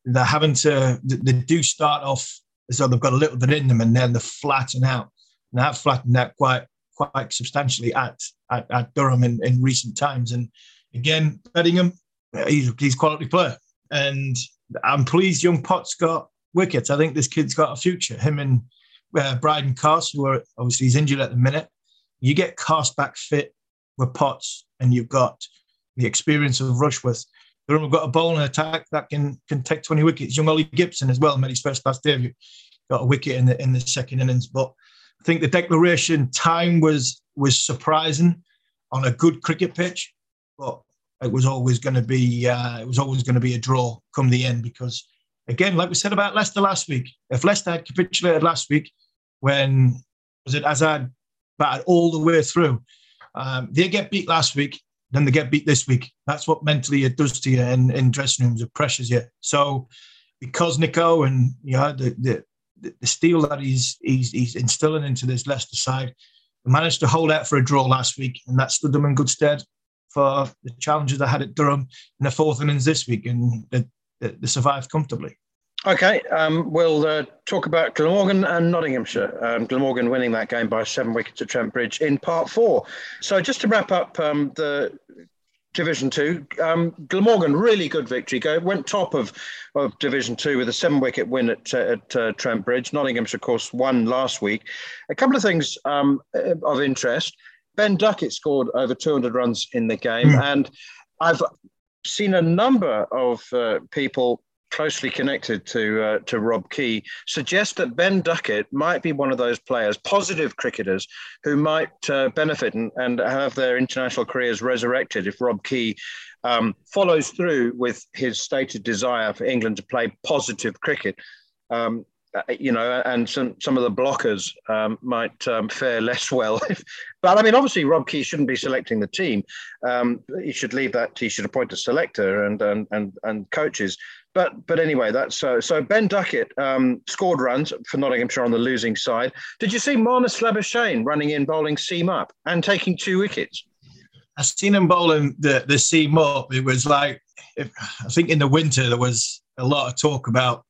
They're having to they do start off as though they've got a little bit in them, and then they flatten out. And have flattened out quite quite substantially at, at, at Durham in, in recent times. And again, Bedingham, he's, he's quality player. And I'm pleased young Potts got wickets. I think this kid's got a future. Him and uh, Brydon Carse, who are obviously he's injured at the minute. You get Carse back fit with Potts, and you've got the experience of Rushworth. Durham have got a bowling attack that can can take 20 wickets. Young Ollie Gibson as well made his first class debut, got a wicket in the in the second innings. But I think the declaration time was was surprising on a good cricket pitch, but it was always going to be uh, it was always going to be a draw come the end because again, like we said about Leicester last week, if Leicester had capitulated last week when was it Azad batted all the way through, um, they get beat last week, then they get beat this week. That's what mentally it does to you in, in dressing rooms. It pressures you. So because Nico and you know the, the the, steel that he's, he's he's instilling into this Leicester side. Managed to hold out for a draw last week, and that stood them in good stead for the challenges they had at Durham in the fourth innings this week, and they, they, they survived comfortably. Okay, um, we'll uh, talk about Glamorgan and Nottinghamshire. Um, Glamorgan winning that game by seven wickets at Trent Bridge in part four. So just to wrap up um, the Division Two. Um, Glamorgan, really good victory. Go went top of, of Division Two with a seven wicket win at, uh, at uh, Trent Bridge. Nottinghamshire, of course, won last week. A couple of things um, of interest. Ben Duckett scored over 200 runs in the game, mm. and I've seen a number of uh, people closely connected to uh, to Rob Key, suggest that Ben Duckett might be one of those players, positive cricketers, who might uh, benefit and, and have their international careers resurrected if Rob Key um, follows through with his stated desire for England to play positive cricket. Um, uh, you know, and some some of the blockers um, might um, fare less well. but I mean, obviously, Rob Key shouldn't be selecting the team. Um, he should leave that. He should appoint a selector and and and, and coaches. But but anyway, that's so. So Ben Duckett um, scored runs for Nottinghamshire on the losing side. Did you see Marnus Labuschagne running in, bowling seam up, and taking two wickets? I seen him bowling the the seam up. It was like if, I think in the winter there was a lot of talk about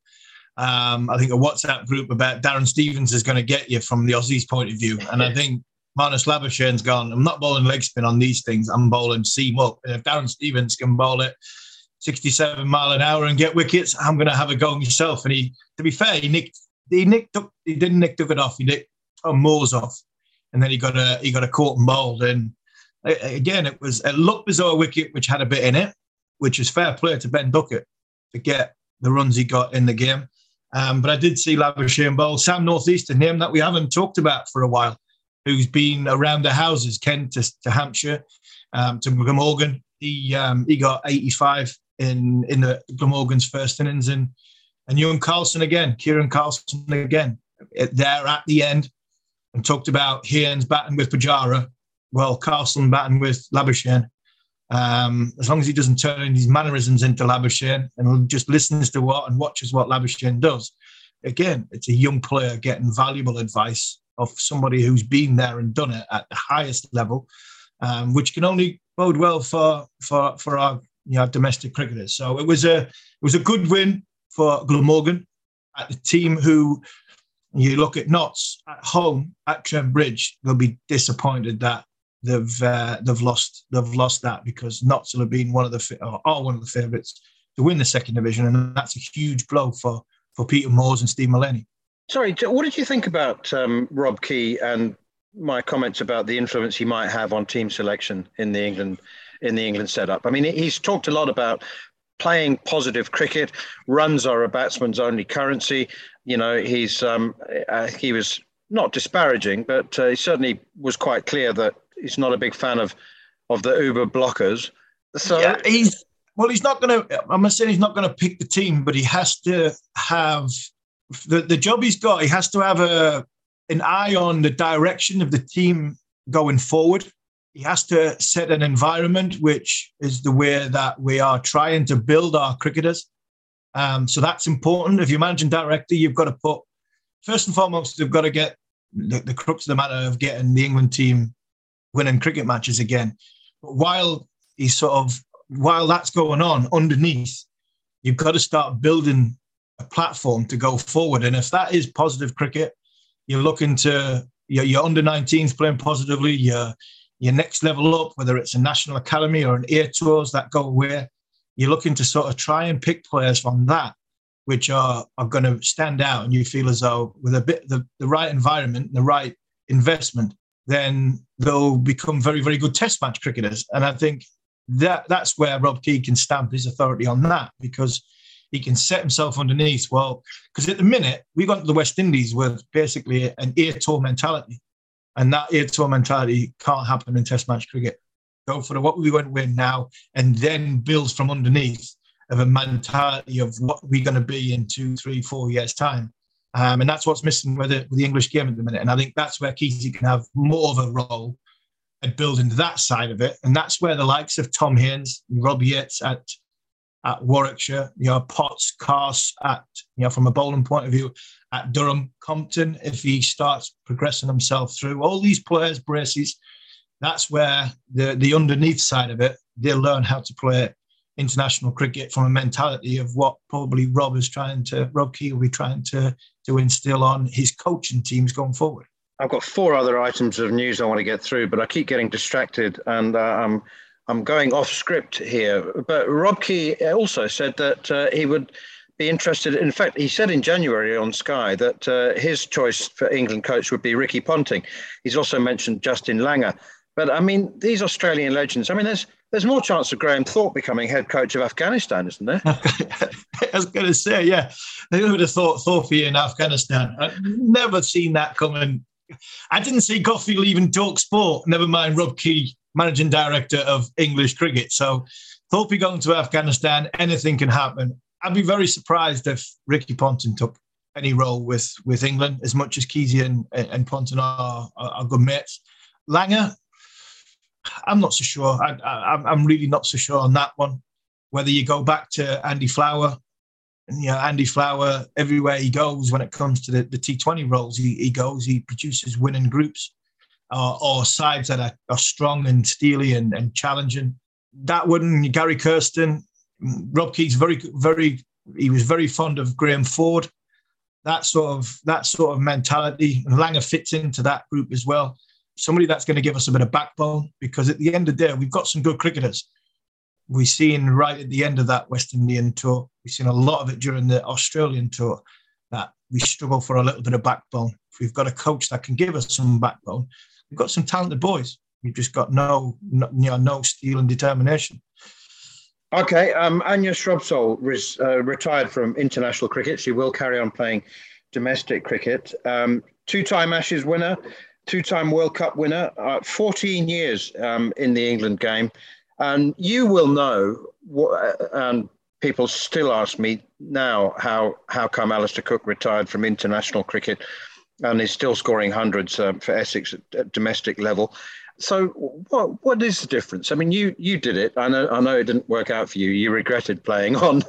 um, I think a WhatsApp group about Darren Stevens is going to get you from the Aussies' point of view. And I think Marnus Labuschagne's gone, I'm not bowling leg spin on these things, I'm bowling seam up. And if Darren Stevens can bowl it 67 mile an hour and get wickets, I'm going to have a go myself. And he, to be fair, he nicked, he nicked he didn't nick it off, he nicked Tom Moores off. And then he got a, he got a caught and bowled. And again, it was, it looked as though a wicket which had a bit in it, which is fair play to Ben Duckett to get the runs he got in the game. Um, but I did see Labuschagne Bowl, Sam Northeast, a name that we haven't talked about for a while, who's been around the houses, Kent to, to Hampshire, um, to Glamorgan. He um, he got 85 in in the Glamorgan's first innings, and and young Carlson again, Kiran Carlson again, there at the end, and talked about Haines batting with Pujara. Well, Carlson batting with Labuschagne. Um, as long as he doesn't turn his mannerisms into Labuschagne and just listens to what and watches what Labuschagne does, again, it's a young player getting valuable advice of somebody who's been there and done it at the highest level, um, which can only bode well for for for our you know, domestic cricketers. So it was a it was a good win for Glamorgan at the team who you look at Notts at home at Trent Bridge, they'll be disappointed that they've uh, they've lost they've lost that because Notts will have been one of the are one of the favourites to win the second division, and that's a huge blow for for Peter Moores and Steve Mullaney. Sorry, what did you think about um, Rob Key and my comments about the influence he might have on team selection in the England in the England setup? I mean, he's talked a lot about playing positive cricket. Runs are a batsman's only currency. You know, he's um, uh, he was not disparaging, but uh, he certainly was quite clear that he's not a big fan of of the Uber blockers. So yeah, he's well, he's not going to. I'm not saying he's not going to pick the team, but he has to have the the job he's got. He has to have a an eye on the direction of the team going forward. He has to set an environment which is the way that we are trying to build our cricketers. Um, so that's important. If you're managing director, you've got to put first and foremost, they've got to get the, the crux of the matter of getting the England team winning cricket matches again. But while he's sort of while that's going on underneath, you've got to start building a platform to go forward. And if that is positive cricket, you're looking to your, your under 19s playing positively, your your next level up, whether it's a national academy or an air tours that go away, you're looking to sort of try and pick players from that, which are are going to stand out, and you feel as though with a bit the, the right environment, the right investment, then they'll become very, very good test match cricketers. And I think that that's where Rob Key can stamp his authority on that because he can set himself underneath. Well, because at the minute we got to the West Indies with basically an air tour mentality, and that air tour mentality can't happen in Test match cricket. Go for the, what we going to win now, and then build from underneath of a mentality of what we're going to be in two, three, four years time. Um, and that's what's missing with the, with the English game at the minute. And I think that's where Keaty can have more of a role at building that side of it. And that's where the likes of Tom Haines, and Rob Yates at at Warwickshire, you know, Potts, Carse at, you know, from a bowling point of view, at Durham, Compton, if he starts progressing himself through all these players, braces, that's where the the underneath side of it, they'll learn how to play international cricket from a mentality of what probably Rob is trying to Rob Key will be trying to to instill on his coaching teams going forward. I've got four other items of news I want to get through, but I keep getting distracted and uh, I'm I'm going off script here. But Rob Key also said that uh, he would be interested. In fact, he said in January on Sky that uh, his choice for England coach would be Ricky Ponting. He's also mentioned Justin Langer. But I mean, these Australian legends. I mean, there's there's more chance of Graham Thorpe becoming head coach of Afghanistan, isn't there? I was going to say, yeah. Who would have thought Thorpe in Afghanistan? I've never seen that coming. I didn't see Goughy leaving Talk Sport, never mind Rob Key, managing director of English cricket. So Thorpe going to Afghanistan, anything can happen. I'd be very surprised if Ricky Ponting took any role with with England as much as Kesey and, and Ponting are, are, are good mates. Langer, I'm not so sure. I, I, I'm really not so sure on that one. Whether you go back to Andy Flower, and you know Andy Flower, everywhere he goes when it comes to the, the T20 roles, he, he goes, he produces winning groups uh, or sides that are, are strong and steely and, and challenging. That wouldn't Gary Kirsten, Rob Keys, very very he was very fond of Graham Ford. That sort of that sort of mentality, and Langer fits into that group as well. Somebody that's going to give us a bit of backbone because at the end of the day, we've got some good cricketers. We've seen right at the end of that West Indian tour, we've seen a lot of it during the Australian tour that we struggle for a little bit of backbone. If we've got a coach that can give us some backbone, we've got some talented boys. We've just got no, no you know, no steel and determination. Okay, um, Anya Shrubsole res, uh, retired from international cricket. She will carry on playing domestic cricket. Um, two-time Ashes winner, two-time World Cup winner, uh, 14 years um, in the England game. And you will know, what, uh, and people still ask me now, how, how come Alastair Cook retired from international cricket and is still scoring hundreds uh, for Essex at, at domestic level so what what is the difference? I mean, you you did it. I know I know it didn't work out for you. You regretted playing on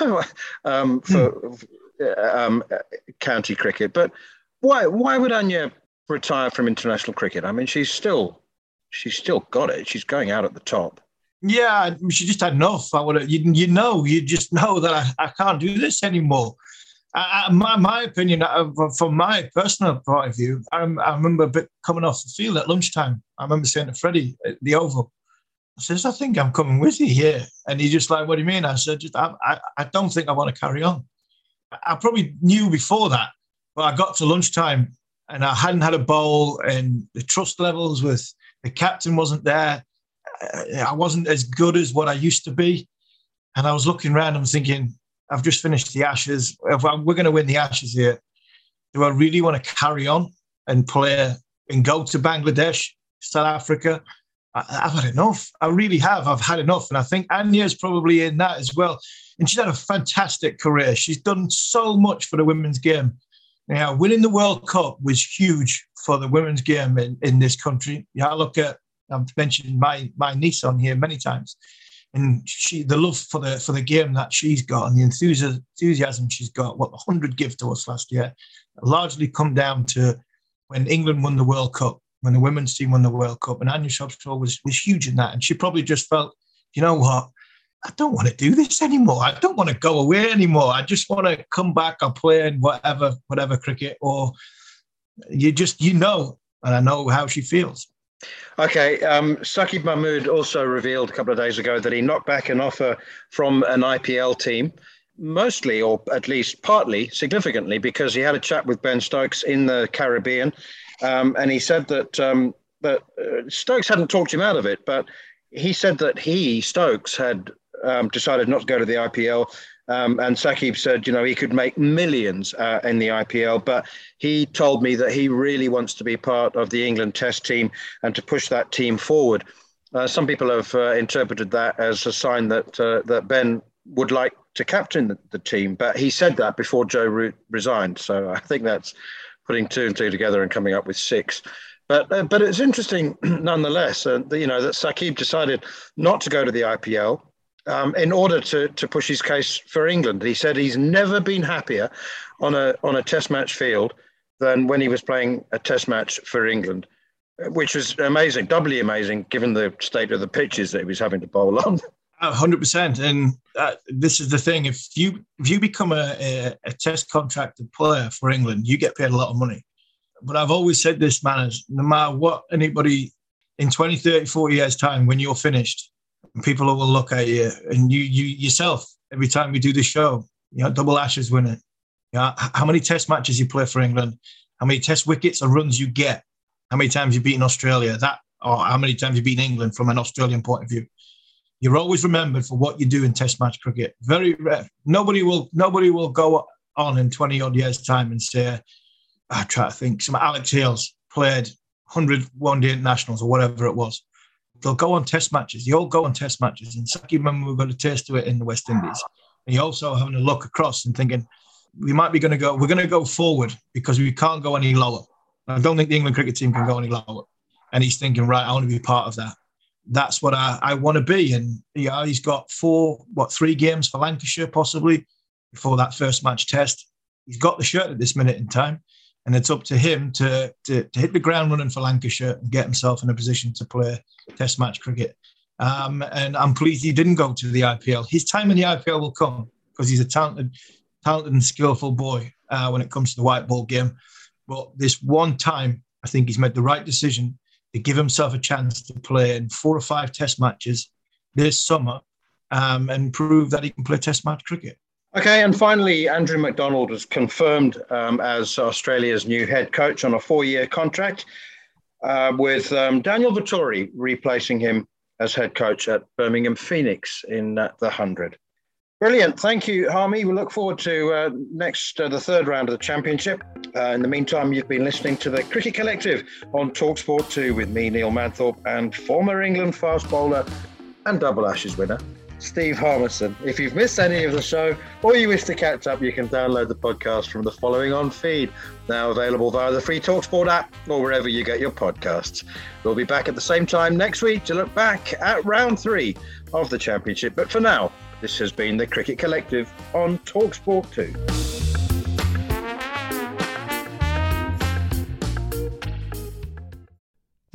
um, for hmm. um, county cricket, but why why would Anya retire from international cricket? I mean, she's still she's still got it. She's going out at the top. Yeah, she just had enough. I would you you know you just know that I, I can't do this anymore. My, my opinion, uh, from my personal point of view, I, I remember coming off the field at lunchtime. I remember saying to Freddie at the Oval, I says, I think I'm coming with you here. And he's just like, what do you mean? I said, just, I, I, I don't think I want to carry on. I probably knew before that, but I got to lunchtime and I hadn't had a bowl and the trust levels with the captain wasn't there. I wasn't as good as what I used to be. And I was looking around and thinking, I've just finished the Ashes. If we're going to win the Ashes here, do I really want to carry on and play and go to Bangladesh, South Africa? I, have had enough. I really have. I've had enough. And I think Anya's probably in that as well. And she's had a fantastic career. She's done so much for the women's game. Now, winning the World Cup was huge for the women's game in, in this country. Yeah, I look at, I've mentioned my, my niece on here many times and she the love for the for the game that she's got and the enthusiasm she's got, what the hundred give to us last year, largely come down to when England won the World Cup, when the women's team won the World Cup, and Anya Shrubsole was was huge in that, and she probably just felt, you know what. I don't want to do this anymore. I don't want to go away anymore. I just want to come back and play in whatever, whatever cricket, or you just, you know, and I know how she feels. Okay, um, Saqib Mahmood also revealed a couple of days ago that he knocked back an offer from an IPL team, mostly or at least partly significantly because he had a chat with Ben Stokes in the Caribbean, um, and he said that um, that uh, Stokes hadn't talked him out of it, but he said that he Stokes had um, decided not to go to the IPL um, and Saqib said, you know, he could make millions uh, in the IPL, but he told me that he really wants to be part of the England Test team and to push that team forward. Uh, some people have uh, interpreted that as a sign that uh, that Ben would like to captain the, the, team, but he said that before Joe Root resigned. So I think that's putting two and two together and coming up with six. But uh, but it's interesting nonetheless. Uh, you know that Saqib decided not to go to the IPL um, in order to, to push his case for England. He said he's never been happier on a on a Test match field than when he was playing a Test match for England, which was amazing, doubly amazing given the state of the pitches that he was having to bowl on. hundred percent, and uh, this is the thing: if you if you become a, a, a Test contracted player for England, you get paid a lot of money. But I've always said this, man, is no matter what anybody in 20, 30, 40 years' time, when you're finished, people will look at you and you you yourself every time we do the show. You know, double Ashes winner. You know, how many Test matches you play for England? How many Test wickets or runs you get? How many times you've beaten Australia? That or how many times you've beaten England from an Australian point of view? You're always remembered for what you do in Test match cricket. Very rare. Nobody will nobody will go on in 20 odd years' time and say, I try to think, some Alex Hales played 100 one day internationals or whatever it was they'll go on test matches. You all go on test matches. And Saqib Mahmood got a taste of it in the West Indies. And you're also having a look across and thinking, we might be going to go. We're going to go forward because we can't go any lower. I don't think the England cricket team can go any lower. And he's thinking, right, I want to be part of that. That's what I, I want to be. And yeah, he's got four, what, three games for Lancashire possibly before that first match test. He's got the shirt at this minute in time. And it's up to him to, to, to hit the ground running for Lancashire and get himself in a position to play Test match cricket. Um, and I'm pleased he didn't go to the IPL. His time in the IPL will come because he's a talented, talented and skillful boy uh, when it comes to the white ball game. But this one time, I think he's made the right decision to give himself a chance to play in four or five Test matches this summer um, and prove that he can play Test match cricket. Okay, and finally, Andrew McDonald was confirmed um, as Australia's new head coach on a four year contract, uh, with um, Daniel Vettori replacing him as head coach at Birmingham Phoenix in uh, the 100. Brilliant. Thank you, Harmy. We look forward to uh, next, uh, the third round of the championship. Uh, in the meantime, you've been listening to the Cricket Collective on Talksport 2 with me, Neil Manthorp, and former England fast bowler and double Ashes winner, Steve Harmison. If you've missed any of the show or you wish to catch up, you can download the podcast from the following on feed, now available via the free Talksport app or wherever you get your podcasts. We'll be back at the same time next week to look back at round three of the championship. But for now, this has been the Cricket Collective on Talksport 2.